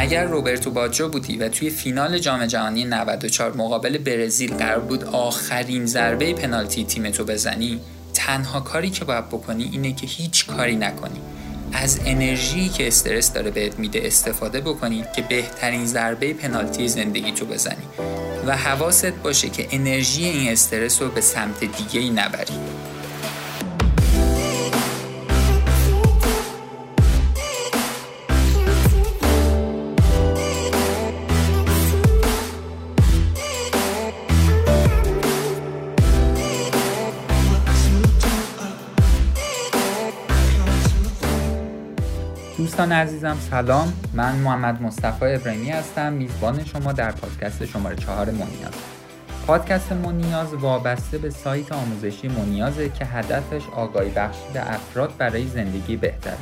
اگر روبرتو باجو بودی و توی فینال جام جهانی 94 مقابل برزیل قرار بود آخرین ضربه پنالتی تیمتو بزنی تنها کاری که باید بکنی اینه که هیچ کاری نکنی. از انرژی که استرس داره بهت میده استفاده بکنی که بهترین ضربه پنالتی زندگی تو بزنی. و حواست باشه که انرژی این استرس رو به سمت دیگه ای نبری. دوستان عزیزم سلام. من محمد مصطفی ابراهیمی هستم. میزبان شما در پادکست شماره چهار مونیاز. پادکست مونیاز وابسته به سایت آموزشی مونیازه که هدفش آگاهی بخشی به افراد برای زندگی بهتره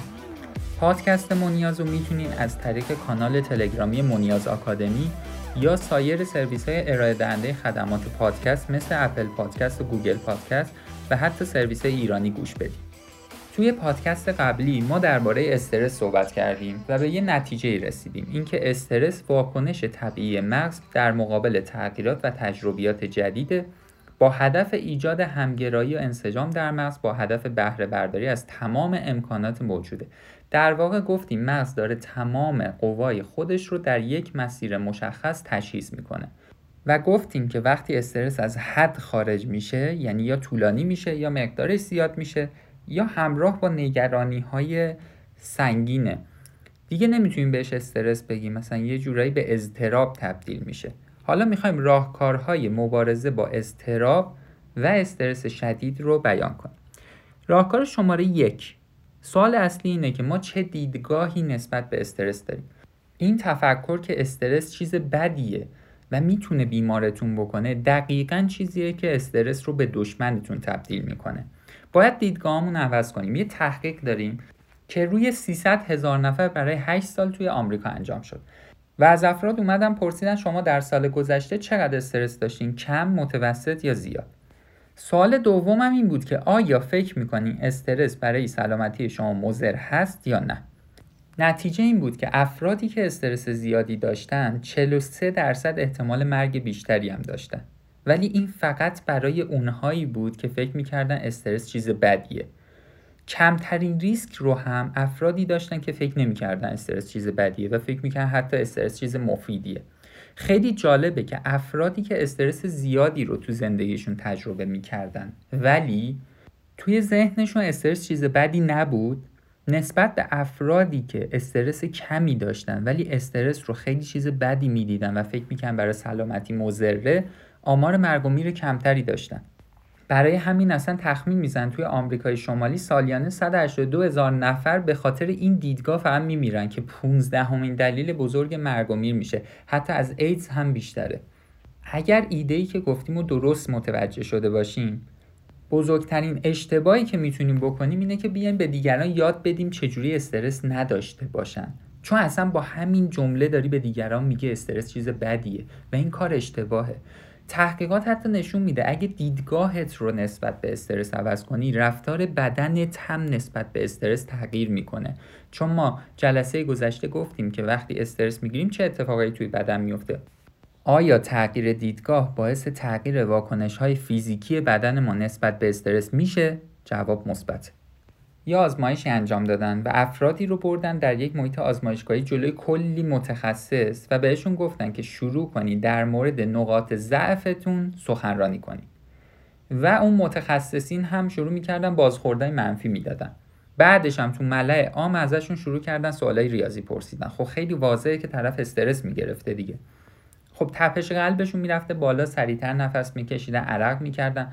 پادکست مونیاز رو می‌تونین از طریق کانال تلگرامی مونیاز آکادمی یا سایر سرویس های ارائه دهنده خدمات پادکست مثل Apple Podcast و Google Podcast و حتی سرویس ایرانی گوش بدید توی پادکست قبلی ما درباره استرس صحبت کردیم و به یه نتیجه رسیدیم. اینکه استرس واکنش طبیعی مغز در مقابل تغییرات و تجربیات جدیده با هدف ایجاد همگرایی و انسجام در مغز با هدف بهره برداری از تمام امکانات موجوده. در واقع گفتیم مغز داره تمام قوای خودش رو در یک مسیر مشخص تشخیص می‌کنه. و گفتیم که وقتی استرس از حد خارج میشه یعنی یا طولانی میشه یا مقدارش زیاد میشه یا همراه با نگرانی های سنگینه. دیگه نمی‌تونیم بهش استرس بگیم. مثلا یه جورایی به اضطراب تبدیل میشه. حالا می‌خوایم راهکارهای مبارزه با اضطراب و استرس شدید رو بیان کنیم. راهکار شماره یک. سوال اصلی اینه که ما چه دیدگاهی نسبت به استرس داریم. این تفکر که استرس چیز بدیه و می‌تونه بیمارتون بکنه دقیقا چیزیه که استرس رو به دشمنتون تبدیل می‌کنه. باید دیدگاهمون عوض کنیم. یه تحقیق داریم که روی 300 هزار نفر برای 8 سال توی آمریکا انجام شد. و از افراد اومدن پرسیدن شما در سال گذشته چقدر استرس داشتین کم متوسط یا زیاد؟ سوال دومم این بود که آیا فکر می‌کنین استرس برای سلامتی شما مضر هست یا نه؟ نتیجه این بود که افرادی که استرس زیادی داشتن 43 درصد احتمال مرگ بیشتری هم داشتن. ولی این فقط برای اونهایی بود که فکر می‌کردن استرس چیز بدیه. کمترین ریسک رو هم افرادی داشتن که فکر نمی‌کردن استرس چیز بدیه و فکر می‌کردن حتی استرس چیز مفیدیه. خیلی جالبه که افرادی که استرس زیادی رو تو زندگیشون تجربه می‌کردن ولی توی ذهنشون استرس چیز بدی نبود نسبت به افرادی که استرس کمی داشتن ولی استرس رو خیلی چیز بدی می‌دیدن و فکر می‌کنن برای سلامتی مضره آمار مرگ و میر کمتری داشتن. برای همین اصلا تخمین میزن توی آمریکای شمالی سالیانه 182 هزار نفر به خاطر این دیدگاه فقط میمیرن که 15 همین دلیل بزرگ مرگ و میر میشه. حتی از ایدز هم بیشتره. اگر ایده ای که گفتیم و درست متوجه شده باشیم بزرگترین اشتباهی که می‌تونیم بکنیم اینه که بیایم به دیگران یاد بدیم چجوری استرس نداشته باشن. چون اصلا با همین جمله داری به دیگران میگه استرس چیز بدیه و این کار اشتباهه. تحقیقات حتی نشون میده اگه دیدگاهت رو نسبت به استرس عوض کنی رفتار بدنت هم نسبت به استرس تغییر می‌کنه چون ما جلسه گذشته گفتیم که وقتی استرس می‌گیریم چه اتفاقایی توی بدن میفته آیا تغییر دیدگاه باعث تغییر واکنش های فیزیکی بدن ما نسبت به استرس میشه؟ جواب مثبت. یا آزمایشی انجام دادن و افرادی رو بردن در یک محیط آزمایشگاهی جلوی کلی متخصص و بهشون گفتن که شروع کنی در مورد نقاط ضعفتون سخنرانی کنی و اون متخصصین هم شروع می‌کردن بازخوردهای منفی می‌دادن. بعدش هم تو ملع عام ازشون شروع کردن سوالای ریاضی پرسیدن. خب خیلی واضحه که طرف استرس می‌گرفته دیگه. خب تپش قلبشون می‌رفته بالا سریعتر نفس میکشیدن عرق می‌کردن.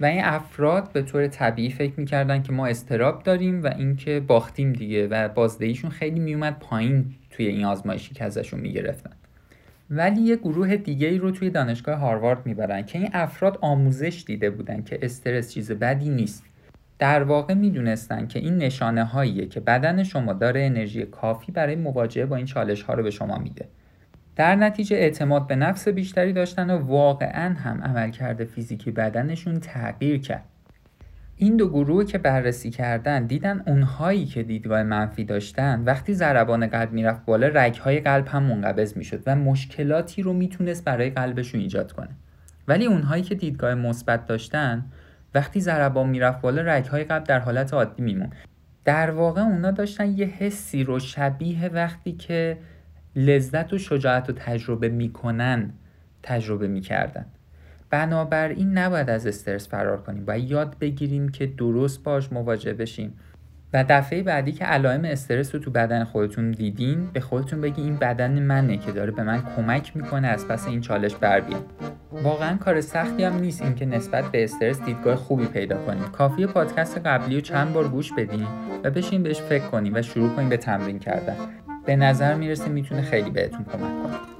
و این افراد به طور طبیعی فکر می‌کردن که ما استراب داریم و اینکه باختیم دیگه و بازدهیشون خیلی میومد پایین توی این آزمایشی که ازشون می‌گرفتن. ولی یه گروه دیگه ای رو توی دانشگاه هاروارد می‌برن که این افراد آموزش دیده بودن که استرس چیز بدی نیست. در واقع می‌دونستن که این نشانه هاییه که بدن شما داره انرژی کافی برای مواجهه با این چالش ها رو به شما میده. در نتیجه اعتماد به نفس بیشتری داشتن و واقعا هم عملکرد فیزیکی بدنشون تغییر کرد. این دو گروه که بررسی کردن دیدن اونهایی که دیدگاه منفی داشتن. وقتی ضربان قلب می‌رفت بالا رگهای قلب هم منقبض می‌شد و مشکلاتی رو می‌تونست برای قلبشون ایجاد کنه. ولی اونهایی که دیدگاه مثبت داشتن وقتی ضربان می‌رفت بالا رگهای قلب در حالت عادی میمون در واقع اونا داشتن یه حسی رو شبیه وقتی که لذت و شجاعت رو تجربه می‌کنن تجربه می‌کردن. بنابراین نباید از استرس فرار کنیم. و یاد بگیریم که درست باش مواجه بشیم. و دفعه بعدی که علائم استرس رو تو بدن خودتون دیدین به خودتون بگی این بدن منه که داره به من کمک می‌کنه از پس این چالش بر بیام واقعا کار سختی هم نیست اینکه نسبت به استرس دیدگاه خوبی پیدا کنیم. کافی پادکست قبلی رو چند بار گوش بدین و بشین بهش فکر کنیم و شروع کنیم به تمرین کردن. به نظر می‌رسه می‌تونه خیلی بهتون کمک کنه.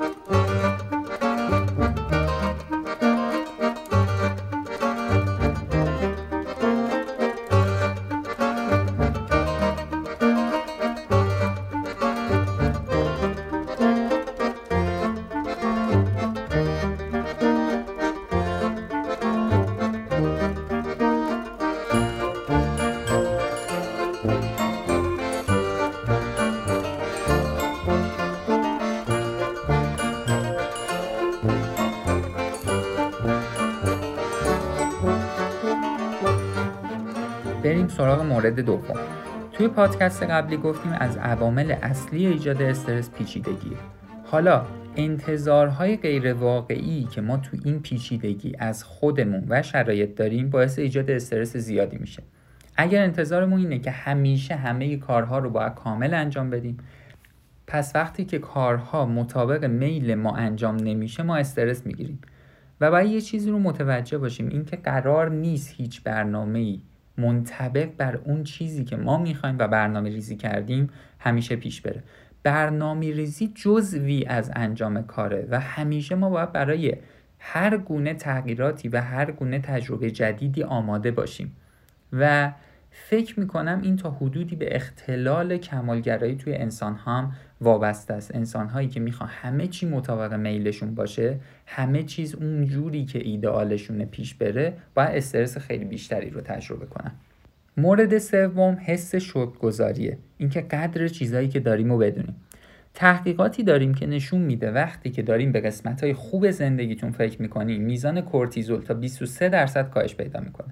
مورد دوم. توی پادکست قبلی گفتیم از عوامل اصلی ایجاد استرس پیچیدگی. حالا انتظارهای غیر واقعی که ما تو این پیچیدگی از خودمون و شرایط داریم باعث ایجاد استرس زیادی میشه. اگر انتظارمون اینه که همیشه همه کارها رو باید کامل انجام بدیم پس وقتی که کارها مطابق میل ما انجام نمیشه ما استرس می‌گیریم. و باید یه چیزی رو متوجه باشیم اینکه قرار نیست هیچ برنامه ای منطبق بر اون چیزی که ما می‌خوایم و برنامه ریزی کردیم همیشه پیش بره. برنامه ریزی جزوی از انجام کاره و همیشه ما باید برای هر گونه تغییراتی و هر گونه تجربه جدیدی آماده باشیم. و فکر می‌کنم این تا حدودی به اختلال کمالگرایی توی انسان هم وابسته است. انسان هایی که می‌خوان همه چی مطابق میلشون باشه همه چیز اون جوری که ایدئالشون پیش بره باید استرس خیلی بیشتری رو تجربه کنن. مورد سوم حس شکرگزاریه. اینکه قدر چیزهایی که داریم رو بدونیم. تحقیقاتی داریم که نشون میده وقتی که داریم به قسمت های خوب زندگیتون فکر می‌کنیم میزان کورتیزول تا 23 درصد کاهش پیدا می‌کنه.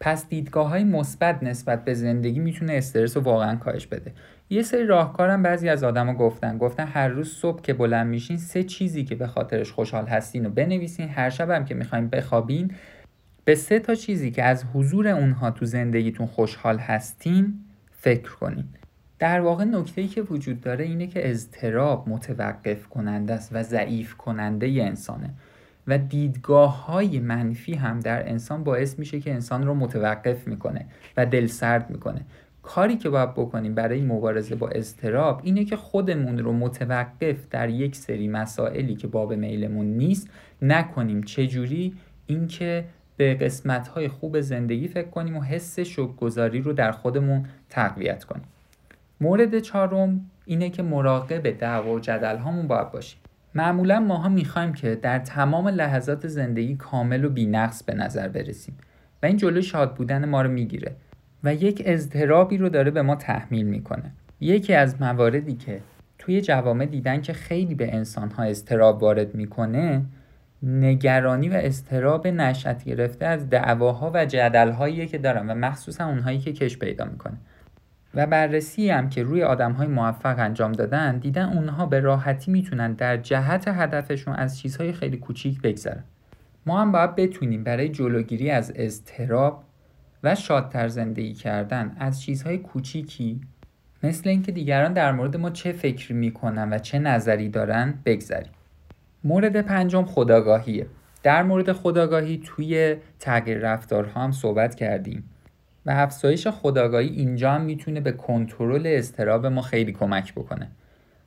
پس دیدگاه های مثبت نسبت به زندگی می‌تونه استرس رو واقعا کاهش بده. یه سری راهکارم بعضی از آدما گفتن. گفتن هر روز صبح که بلند میشین سه چیزی که به خاطرش خوشحال هستین و بنویسین. هر شب هم که می‌خواین بخوابین به سه تا چیزی که از حضور اونها تو زندگیتون خوشحال هستین فکر کنین. در واقع نکته ای که وجود داره اینه که اضطراب متوقف کننده است و ضعیف کننده ی انسانه. و دیدگاه های منفی هم در انسان باعث میشه که انسان رو متوقف می‌کنه و دل سرد می‌کنه. کاری که باید بکنیم برای مبارزه با اضطراب اینه که خودمون رو متوقف در یک سری مسائلی که باب میلمون نیست نکنیم. چجوری؟ اینکه به قسمت های خوب زندگی فکر کنیم و حس شکرگزاری رو در خودمون تقویت کنیم. مورد چهارم اینه که مراقب دعوا و جدل هامون باید باشیم. معمولا ماها می‌خوایم که در تمام لحظات زندگی کامل و بینقص به نظر برسیم و این جلوی شاد بودن ما رو می‌گیره و یک اضطرابی رو داره به ما تحمیل می‌کنه. یکی از مواردی که توی جوامع دیدن که خیلی به انسانها اضطراب وارد می‌کنه نگرانی و استراب نشأت گرفته از دعواها و جدلهایی که دارن و مخصوصا اونهایی که کش پیدا می‌کنه. و بررسی هم که روی آدم های موفق انجام دادن دیدن اونها به راحتی می‌تونن در جهت هدفشون از چیزهای خیلی کوچیک بگذرن. ما هم باید بتونیم برای جلوگیری از اضطراب و شادتر زندگی کردن از چیزهای کوچیکی مثل اینکه دیگران در مورد ما چه فکر می‌کنن و چه نظری دارن بگذریم. مورد پنجم خداگاهیه در مورد خداگاهی توی تغییر رفتارها هم صحبت کردیم. و افزایش خداگاهی اینجا هم می‌تونه به کنترل استراب ما خیلی کمک بکنه.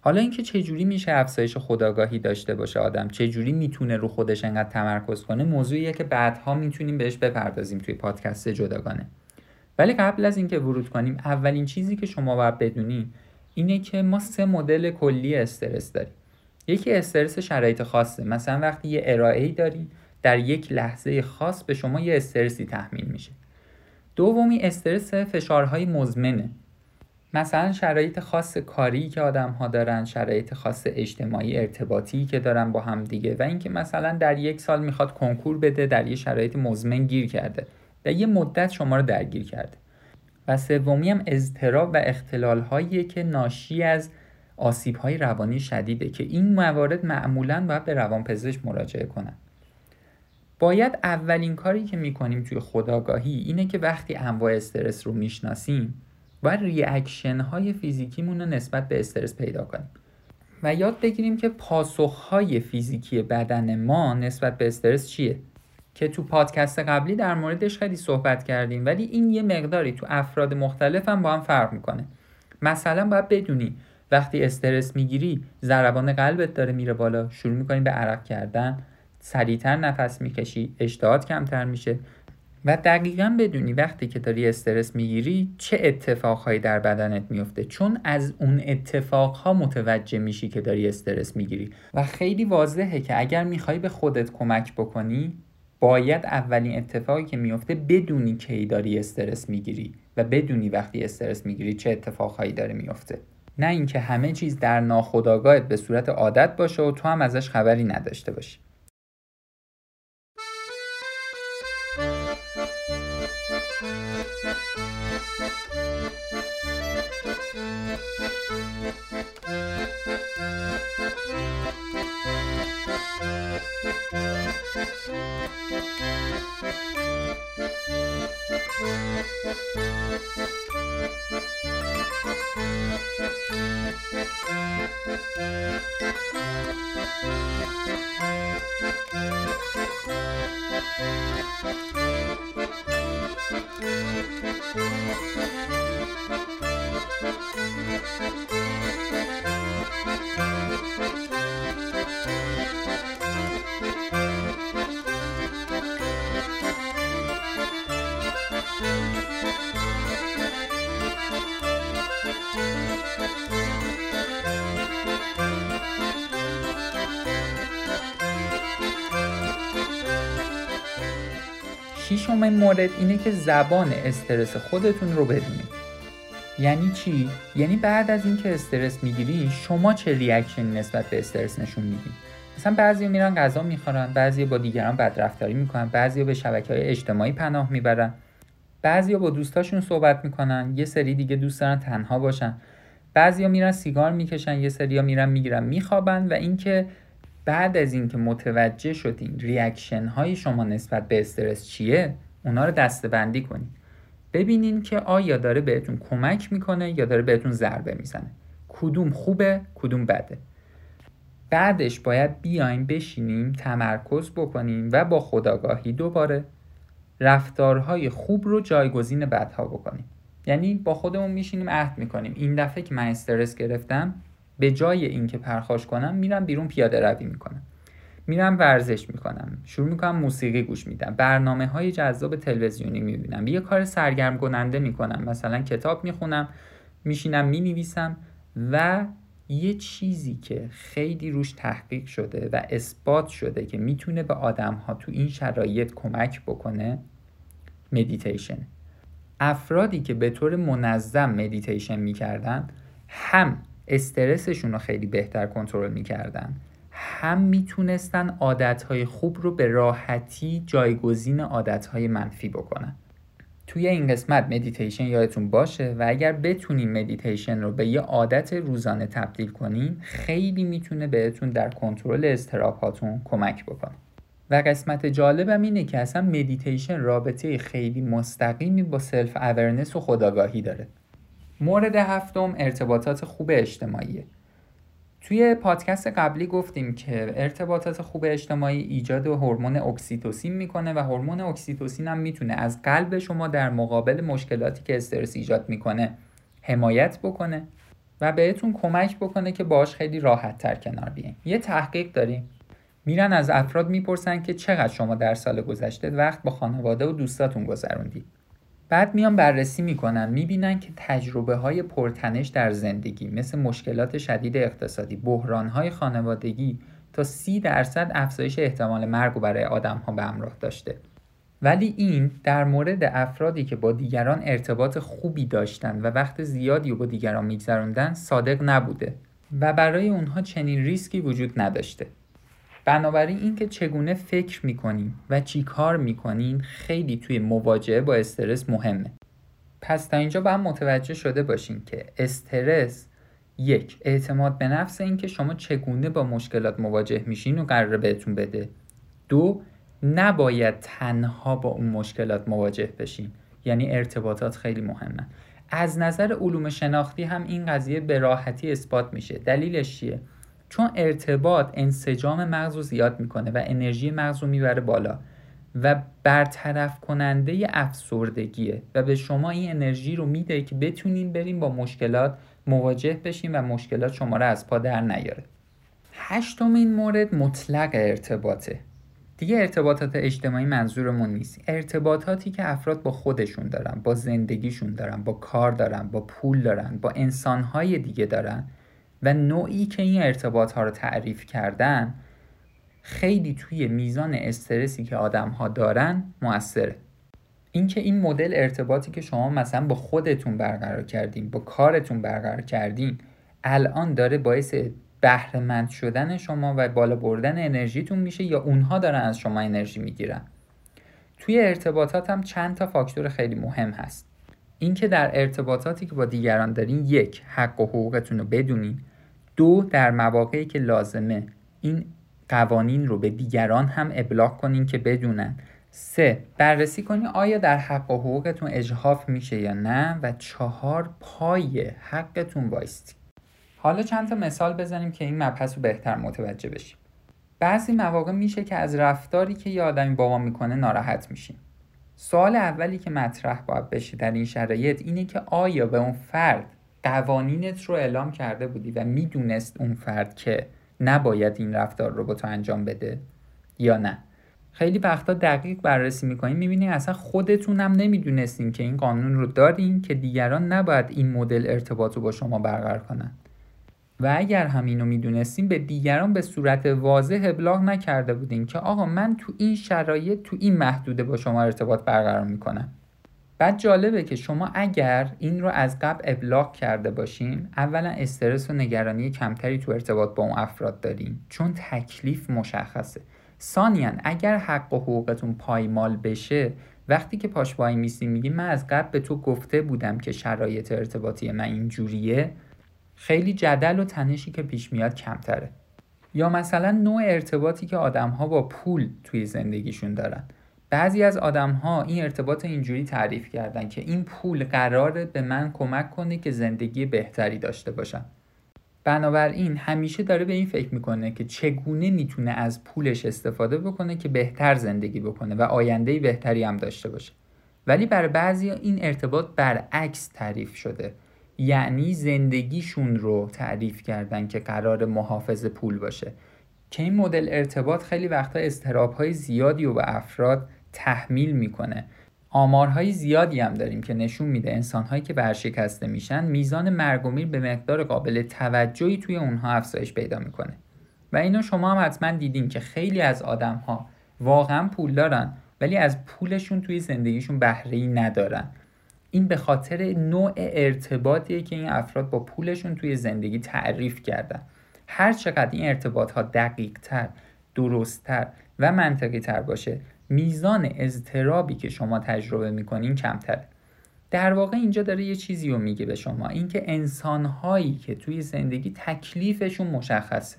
حالا اینکه چجوری میشه افزایش خداگاهی داشته باشه آدم؟ چجوری می‌تونه رو خودش انقدر تمرکز کنه؟ موضوعیه که بعدها می‌تونیم بهش بپردازیم توی پادکست جداگانه. ولی قبل از اینکه ورود کنیم اولین چیزی که شما باید بدونید اینه که ما سه مدل کلی استرس داریم. یکی استرس شرایط خاصه. مثلا وقتی یه ارائه داری در یک لحظه خاص به شما یه استرسی تحمیل میشه. دومی استرس فشارهای مزمنه. مثلا شرایط خاص کاری که آدم ها دارن شرایط خاص اجتماعی ارتباطی که دارن با هم دیگه و اینکه مثلا در یک سال می‌خواد کنکور بده در یه شرایط مزمن گیر کرده در یه مدت شما رو درگیر کرده. و سومی هم اضطراب و اختلال هایی که ناشی از آسیب های روانی شدیده که این موارد معمولا باید به روانپزشک مراجعه کنن. باید اولین کاری که می‌کنیم توی خودآگاهی اینه که وقتی انواع استرس رو می‌شناسیم باید reaction های فیزیکیمون رو نسبت به استرس پیدا کنیم. و یاد بگیریم که پاسخ های فیزیکی بدن ما نسبت به استرس چیه؟ که تو پادکست قبلی در موردش خیلی صحبت کردیم ولی این یه مقداری تو افراد مختلف هم با هم فرق می‌کنه. مثلا باید بدونی وقتی استرس می‌گیری ضربان قلبت داره میره بالا شروع می‌کنی به عرق کردن. سریعتر نفس می‌کشی اشتهات کمتر میشه. و دقیقا بدونی وقتی که داری استرس می‌گیری چه اتفاقهایی در بدنت میفته چون از اون اتفاقها متوجه میشی که داری استرس می‌گیری. و خیلی واضحه که اگر می‌خوای به خودت کمک بکنی باید اولین اتفاقی که میفته بدونی کی داری استرس می‌گیری. و بدونی وقتی استرس می‌گیری چه اتفاقهایی داره میفته نه اینکه همه چیز در ناخودآگاهت به صورت عادت باشه و تو هم ازش خبری نداشته باشی. ششمین مورد اینه که زبان استرس خودتون رو بدونید یعنی چی؟ یعنی بعد از اینکه استرس می‌گیری شما چه ریاکشنی نسبت به استرس نشون می‌دید؟ مثلا بعضی میرن غذا می‌خورن بعضی با دیگران بدرفتاری می‌کنن بعضی به شبکه های اجتماعی پناه می‌برن. بعضی با دوستاشون صحبت می‌کنن یه سری دیگه دوست دارن تنها باشن. بعضیا میرن سیگار می‌کشن یه سریا میرن می‌گیرن میخوابن و اینکه بعد از اینکه متوجه شدین ریاکشن های شما نسبت به استرس چیه اونا رو دسته بندی کنید ببینین که آیا داره بهتون کمک می‌کنه یا داره بهتون ضربه می‌زنه. کدوم خوبه کدوم بده. بعدش باید بیایم بشینیم تمرکز بکنیم و با خداگاهی دوباره رفتارهای خوب رو جایگزین بدها بکنیم. یعنی با خودمون میشینیم عهد می‌کنیم. این دفعه که من استرس گرفتم به جای اینکه پرخاش کنم میرم بیرون پیاده روی می‌کنم. میرم ورزش می‌کنم. شروع می‌کنم موسیقی گوش میدم. برنامه های جذاب تلویزیونی می‌بینم. یه کار سرگرم کننده می‌کنم. مثلا کتاب می‌خونم میشینم می‌نویسم و یه چیزی که خیلی روش تحقیق شده و اثبات شده که می‌تونه به آدم ها تو این شرایط کمک بکنه مدیتیشن افرادی که به طور منظم مدیتیشن می‌کردن هم استرسشون رو خیلی بهتر کنترل می‌کردن. هم می‌تونستن عادتهای خوب رو به راحتی جایگزین عادتهای منفی بکنن. توی این قسمت مدیتیشن یادتون باشه و اگر بتونیم مدیتیشن رو به یه عادت روزانه تبدیل کنیم خیلی می‌تونه بهتون در کنترل اضطراب کمک بکنه. و قسمت جالبم اینه که اصلا مدیتیشن رابطه خیلی مستقیمی با self-awareness و خودآگاهی داره. مورد هفتم ارتباطات خوب اجتماعیه توی پادکست قبلی گفتیم که ارتباطات خوب اجتماعی ایجاد هورمون اکسیتوسین می‌کنه و هورمون اکسیتوسین هم می‌تونه از قلب شما در مقابل مشکلاتی که استرس ایجاد می‌کنه حمایت بکنه و بهتون کمک بکنه که باش خیلی راحت تر کنار بیاین. یه تحقیق داریم. میرن از افراد می‌پرسن که چقدر شما در سال گذشته وقت با خانواده و دوستاتون گذروندی بعد میان بررسی می‌کنن می‌بینن که تجربه های پرتنش در زندگی مثل مشکلات شدید اقتصادی بحران های خانوادگی تا سی درصد افزایش احتمال مرگ و برای آدم ها به همراه داشته. ولی این در مورد افرادی که با دیگران ارتباط خوبی داشتن و وقت زیادی رو با دیگران میگذروندن صادق نبوده و برای اونها چنین ریسکی وجود نداشته. بنابراین اینکه چگونه فکر می‌کنیم و چی کار می‌کنیم خیلی توی مواجهه با استرس مهمه. پس تا اینجا باید متوجه شده باشین که استرس یک اعتماد به نفس اینکه شما چگونه با مشکلات مواجه میشین و قراره بهتون بده. دو نباید تنها با اون مشکلات مواجه بشین. یعنی ارتباطات خیلی مهمه. از نظر علوم شناختی هم این قضیه به راحتی اثبات میشه. دلیلش چیه؟ چون ارتباط انسجام مغز رو زیاد می‌کنه و انرژی مغز رو می‌بره بالا و برطرف کننده افسردگیه و به شما این انرژی رو میده که بتونین بریم با مشکلات مواجه بشین و مشکلات شما رو از پا در نیاره. هشتمین مورد مطلق ارتباطه. دیگه ارتباطات اجتماعی منظورمون نیست. ارتباطاتی که افراد با خودشون دارن با زندگیشون دارن با کار دارن با پول دارن با انسانهای دیگه دارن و نوعی که این ارتباط ها رو تعریف کردن خیلی توی میزان استرسی که آدم ها دارن موثره. اینکه این مدل ارتباطی که شما مثلا با خودتون برقرار کردین با کارتون برقرار کردین الان داره باعث بهرهمند شدن شما و بالا بردن انرژیتون میشه یا اونها دارن از شما انرژی می‌گیرن. توی ارتباطات هم چند تا فاکتور خیلی مهم هست. اینکه در ارتباطاتی که با دیگران دارین یک حق و حقوقتون رو بدونین. دو در مواقعی که لازمه این قوانین رو به دیگران هم ابلاغ کنین که بدونن. سه بررسی کنین آیا در حق و حقوقتون اجحاف میشه یا نه و چهار پای حقتون بایستی حالا چند تا مثال بزنیم که این مبحث رو بهتر متوجه بشیم. بعضی مواقع میشه که از رفتاری که یه آدمی با ما می‌کنه ناراحت میشیم. سوال اولی که مطرح باید بشه در این شرایط اینه که آیا به اون فرد قوانینت رو اعلام کرده بودی و می‌دونست اون فرد که نباید این رفتار رو با تو انجام بده یا نه. خیلی وقتا دقیق بررسی می‌کنین می‌بینین اصلا خودتون هم نمی‌دونستین که این قانون رو دارین که دیگران نباید این مدل ارتباط رو با شما برقرار کنن. و اگر همینو می‌دونستیم به دیگران به صورت واضح ابلاغ نکرده بودیم که آقا من تو این شرایط تو این محدوده با شما ارتباط برقرار می‌کنم. بعد جالبه که شما اگر این رو از قبل ابلاغ کرده باشین اولا استرس و نگرانی کمتری تو ارتباط با اون افراد دارین چون تکلیف مشخصه. ثانیا اگر حق و حقوقتون پایمال بشه وقتی که پاش وای میسی میگی من از قبل به تو گفته بودم که شرایط ارتباطی من اینجوریه خیلی جدل و تنشی که پیش میاد کمتره. یا مثلا نوع ارتباطی که آدم ها با پول توی زندگیشون دارن. بعضی از آدم ها این ارتباط اینجوری تعریف کردن که این پول قراره به من کمک کنه که زندگی بهتری داشته باشم. بنابراین همیشه داره به این فکر می‌کنه که چگونه می‌تونه از پولش استفاده بکنه که بهتر زندگی بکنه و آینده بهتری هم داشته باشه. ولی برای بعضی این ارتباط برعکس تعریف شده. یعنی زندگیشون رو تعریف کردن که قرار محافظ پول باشه. که این مدل ارتباط خیلی وقتا استرابهای زیادی رو به افراد تحمیل می‌کنه. آمارهای زیادی هم داریم که نشون میده انسانهایی که ورشکسته میشن میزان مرگ و میر به مقدار قابل توجهی توی اونها افزایش پیدا می‌کنه. و اینو شما هم حتما دیدین که خیلی از آدم ها واقعا پول دارن ولی از پولشون توی زندگیشون بهره ای ندارن. این به خاطر نوع ارتباطیه که این افراد با پولشون توی زندگی تعریف کردن. هر چقدر این ارتباط ها دقیق تر درست و منطقی تر باشه میزان اضطرابی که شما تجربه می‌کنین کمتره. در واقع اینجا داره یه چیزی رو میگه به شما اینکه انسانهایی که توی زندگی تکلیفشون مشخصه.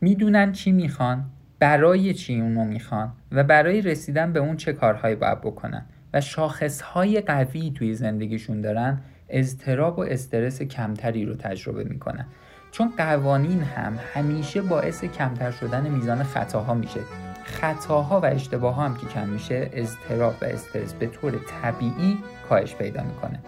می‌دونن چی می‌خوان برای چی اونو می‌خوان و برای رسیدن به اون چه کارهایی باید بکنن. و شاخصهای قوی توی زندگیشون دارن اضطراب و استرس کمتری رو تجربه می‌کنن. چون قوانین هم همیشه باعث کمتر شدن میزان خطاها میشه. خطاها و اشتباه هم که کم میشه اضطراب و استرس به طور طبیعی کاهش پیدا می‌کنه.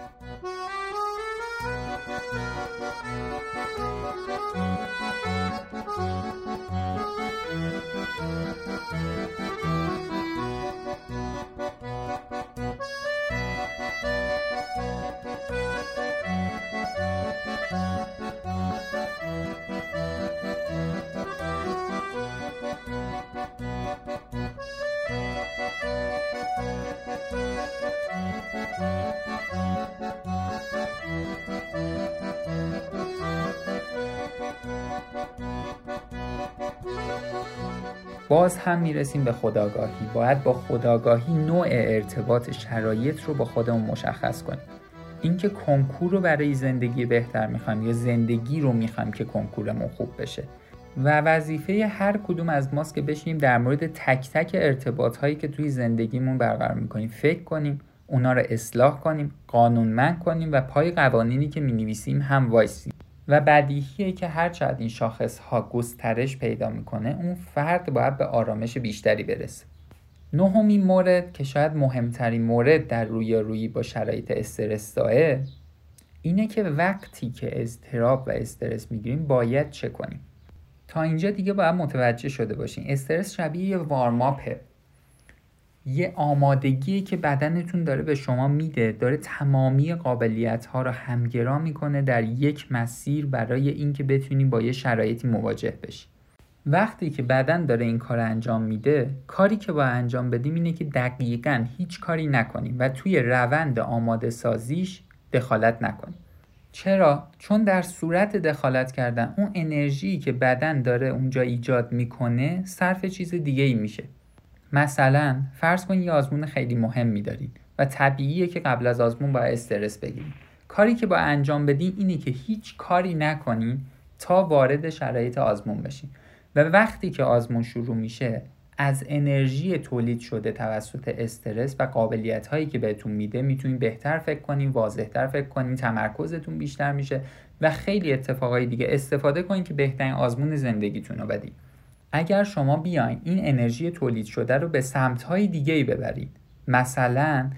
باز هم می‌رسیم به خداگاهی. باید با خداگاهی نوع ارتباط شرایط رو با خودمون مشخص کنیم. اینکه کنکور رو برای زندگی بهتر می‌خوایم یا زندگی رو می‌خوایم که کنکورمون خوب بشه. و وظیفه هر کدوم از ماست که بشینیم در مورد تک تک ارتباط هایی که توی زندگیمون برقرار می‌کنیم فکر کنیم اونا رو اصلاح کنیم قانونمند کنیم و پای قوانینی که می هم وایسیم. و بدیهیه که هر چقدر این شاخص ها گسترش پیدا می‌کنه اون فرد باید به آرامش بیشتری برسه. نهمین مورد که شاید مهمترین مورد در روی روی با شرایط استرس داره اینه که وقتی که اضطراب و استرس می‌گیریم باید چه کنیم؟ تا اینجا دیگه باید متوجه شده باشین استرس شبیه یه وارماپه. یه آمادگی که بدنتون داره به شما میده. داره تمامی قابلیت ها رو همگرا می‌کنه در یک مسیر برای اینکه بتونی با یه شرایطی مواجه بشی. وقتی که بدن داره این کار انجام میده کاری که با انجام بدیم اینه که دقیقا هیچ کاری نکنیم و توی روند آماده سازیش دخالت نکنیم. چرا؟ چون در صورت دخالت کردن اون انرژی که بدن داره اونجا ایجاد می‌کنه صرف چیز دیگه ای میشه. مثلا فرض کن یه آزمون خیلی مهم دارید و طبیعیه که قبل از آزمون باید استرس بگیرید. کاری که با انجام بدین اینه که هیچ کاری نکنین تا وارد شرایط آزمون بشین. و وقتی که آزمون شروع میشه از انرژی تولید شده توسط استرس و قابلیت هایی که بهتون میده می‌تونین بهتر فکر کنین واضحتر فکر کنین تمرکزتون بیشتر میشه و خیلی اتفاقای دیگه استفاده کنین که بهترین آزمون زندگیتون رو بدید اگر شما بیاین این انرژی تولید شده رو به سمت های دیگه ای ببرید. مثلا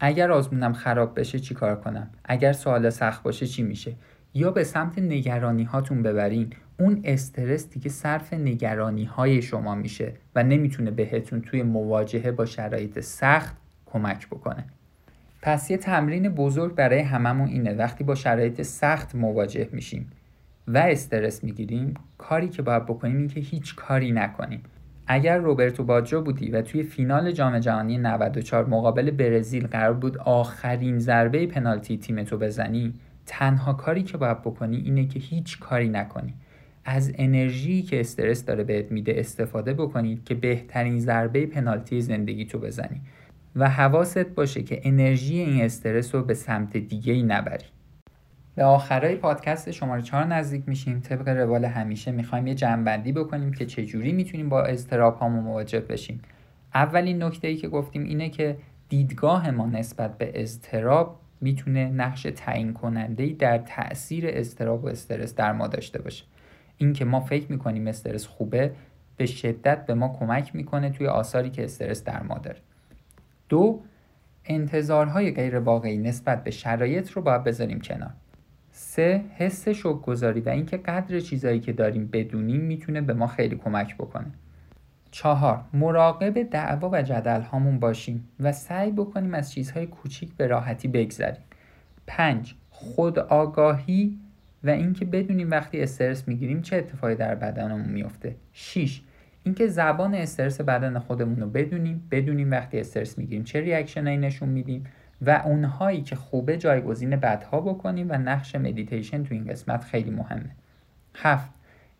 اگر آزمونم خراب بشه چی کار کنم؟ اگر سوال سخت باشه چی میشه؟ یا به سمت نگرانی هاتون ببرین. اون استرس دیگه صرف نگرانی های شما میشه و نمی‌تونه بهتون توی مواجهه با شرایط سخت کمک بکنه. پس یه تمرین بزرگ برای هممون اینه. وقتی با شرایط سخت مواجه میشیم. و استرس می‌گیریم کاری که باید بکنیم این که هیچ کاری نکنیم. اگر روبرتو باجو بودی و توی فینال جام جهانی 94 مقابل برزیل قرار بود آخرین ضربه پنالتی تیمتو بزنی تنها کاری که باید بکنی اینه که هیچ کاری نکنی. از انرژی که استرس داره بهت میده استفاده بکنید که بهترین ضربه پنالتی زندگی تو بزنی. و حواست باشه که انرژی این استرس رو به سمت دیگه ای نبری. به آخرای پادکست شماره چهار نزدیک میشیم. طبق روال همیشه می‌خوایم یه جنبندی بکنیم که چجوری می‌تونیم با اضطراب هامون مواجه بشیم. اولین نکته ای که گفتیم اینه که دیدگاه ما نسبت به اضطراب می‌تونه نقش تعیین کننده ای در تاثیر اضطراب و استرس در ما داشته باشه. اینکه ما فکر می‌کنیم استرس خوبه به شدت به ما کمک می‌کنه توی آثاری که استرس در ما داره. دو انتظارهای غیر واقعی نسبت به شرایط رو باید بذاریم کنار. سه حس شوک گذاری و اینکه قدر چیزایی که داریم بدونیم می‌تونه به ما خیلی کمک بکنه. چهار مراقب دعوا و جدل هامون باشیم و سعی بکنیم از چیزهای کوچیک به راحتی بگذریم. پنج خود آگاهی و اینکه بدونیم وقتی استرس می‌گیریم چه اتفاقی در بدنمون میفته 6 اینکه زبان استرس بدن خودمون رو بدونیم بدونیم وقتی استرس می‌گیریم چه reaction ایی نشون میدیم. و اونهایی که خوبه جایگزین بدها بکنیم و نقش مدیتیشن تو این قسمت خیلی مهمه هفت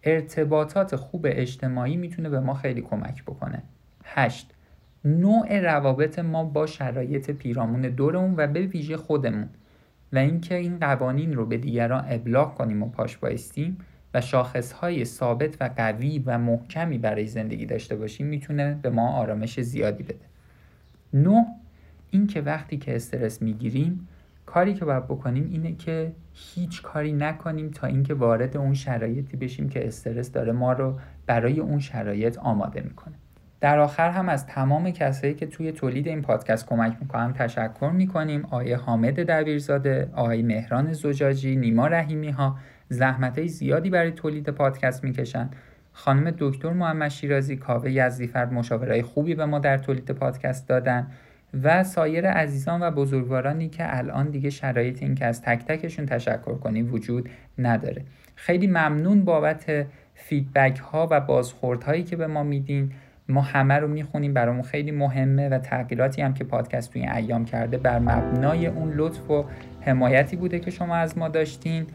ارتباطات خوب اجتماعی می‌تونه به ما خیلی کمک بکنه هشت نوع روابط ما با شرایط پیرامون دورمون و به ویژه خودمون و اینکه این قوانین رو به دیگران ابلاغ کنیم و پاش بایستیم و شاخصهای ثابت و قوی و محکمی برای زندگی داشته باشیم می‌تونه به ما آرامش زیادی بده. نه اینکه وقتی که استرس می‌گیریم کاری که باید بکنیم اینه که هیچ کاری نکنیم تا اینکه وارد اون شرایطی بشیم که استرس داره ما رو برای اون شرایط آماده می‌کنه. در آخر هم از تمام کسایی که توی تولید این پادکست کمک می‌کنن تشکر می‌کنیم. آیه حامد دبیرزاده آقای مهران زجاجی نیما رحیمی ها زحمت زیادی برای تولید پادکست می‌کشن. خانم دکتر محمد شیرازی کاوه یزدیفرد مشاورهای خوبی به ما در تولید پادکست دادن. و سایر عزیزان و بزرگوارانی که الان دیگه شرایط این که از تک تکشون تشکر کنیم وجود نداره. خیلی ممنون بابت feedback ها و بازخورد هایی که به ما میدین. ما همه رو می‌خونیم برامون خیلی مهمه و تغییراتی هم که پادکست توی ایام کرده بر مبنای اون لطف و حمایتی بوده که شما از ما داشتین.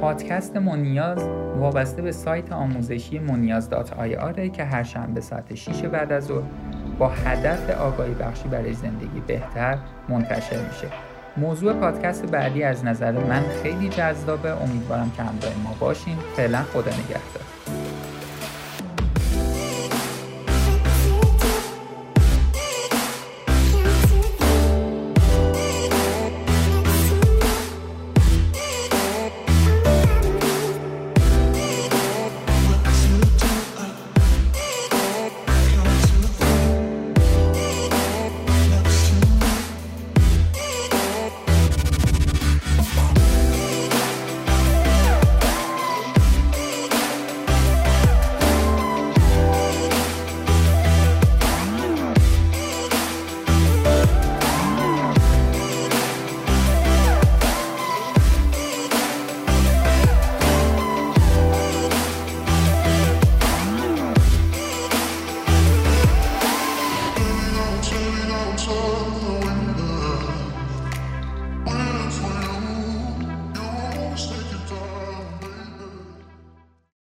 پادکست منیاز وابسته به سایت آموزشی منیاز dot ir ه که هر شنبه ساعت 6 بعد از ظهر با هدف آگاهی بخشی برای زندگی بهتر منتشر میشه. موضوع پادکست بعدی از نظر من خیلی جذابه. امیدوارم که همراه ما باشین. فعلا خدا نگهدار.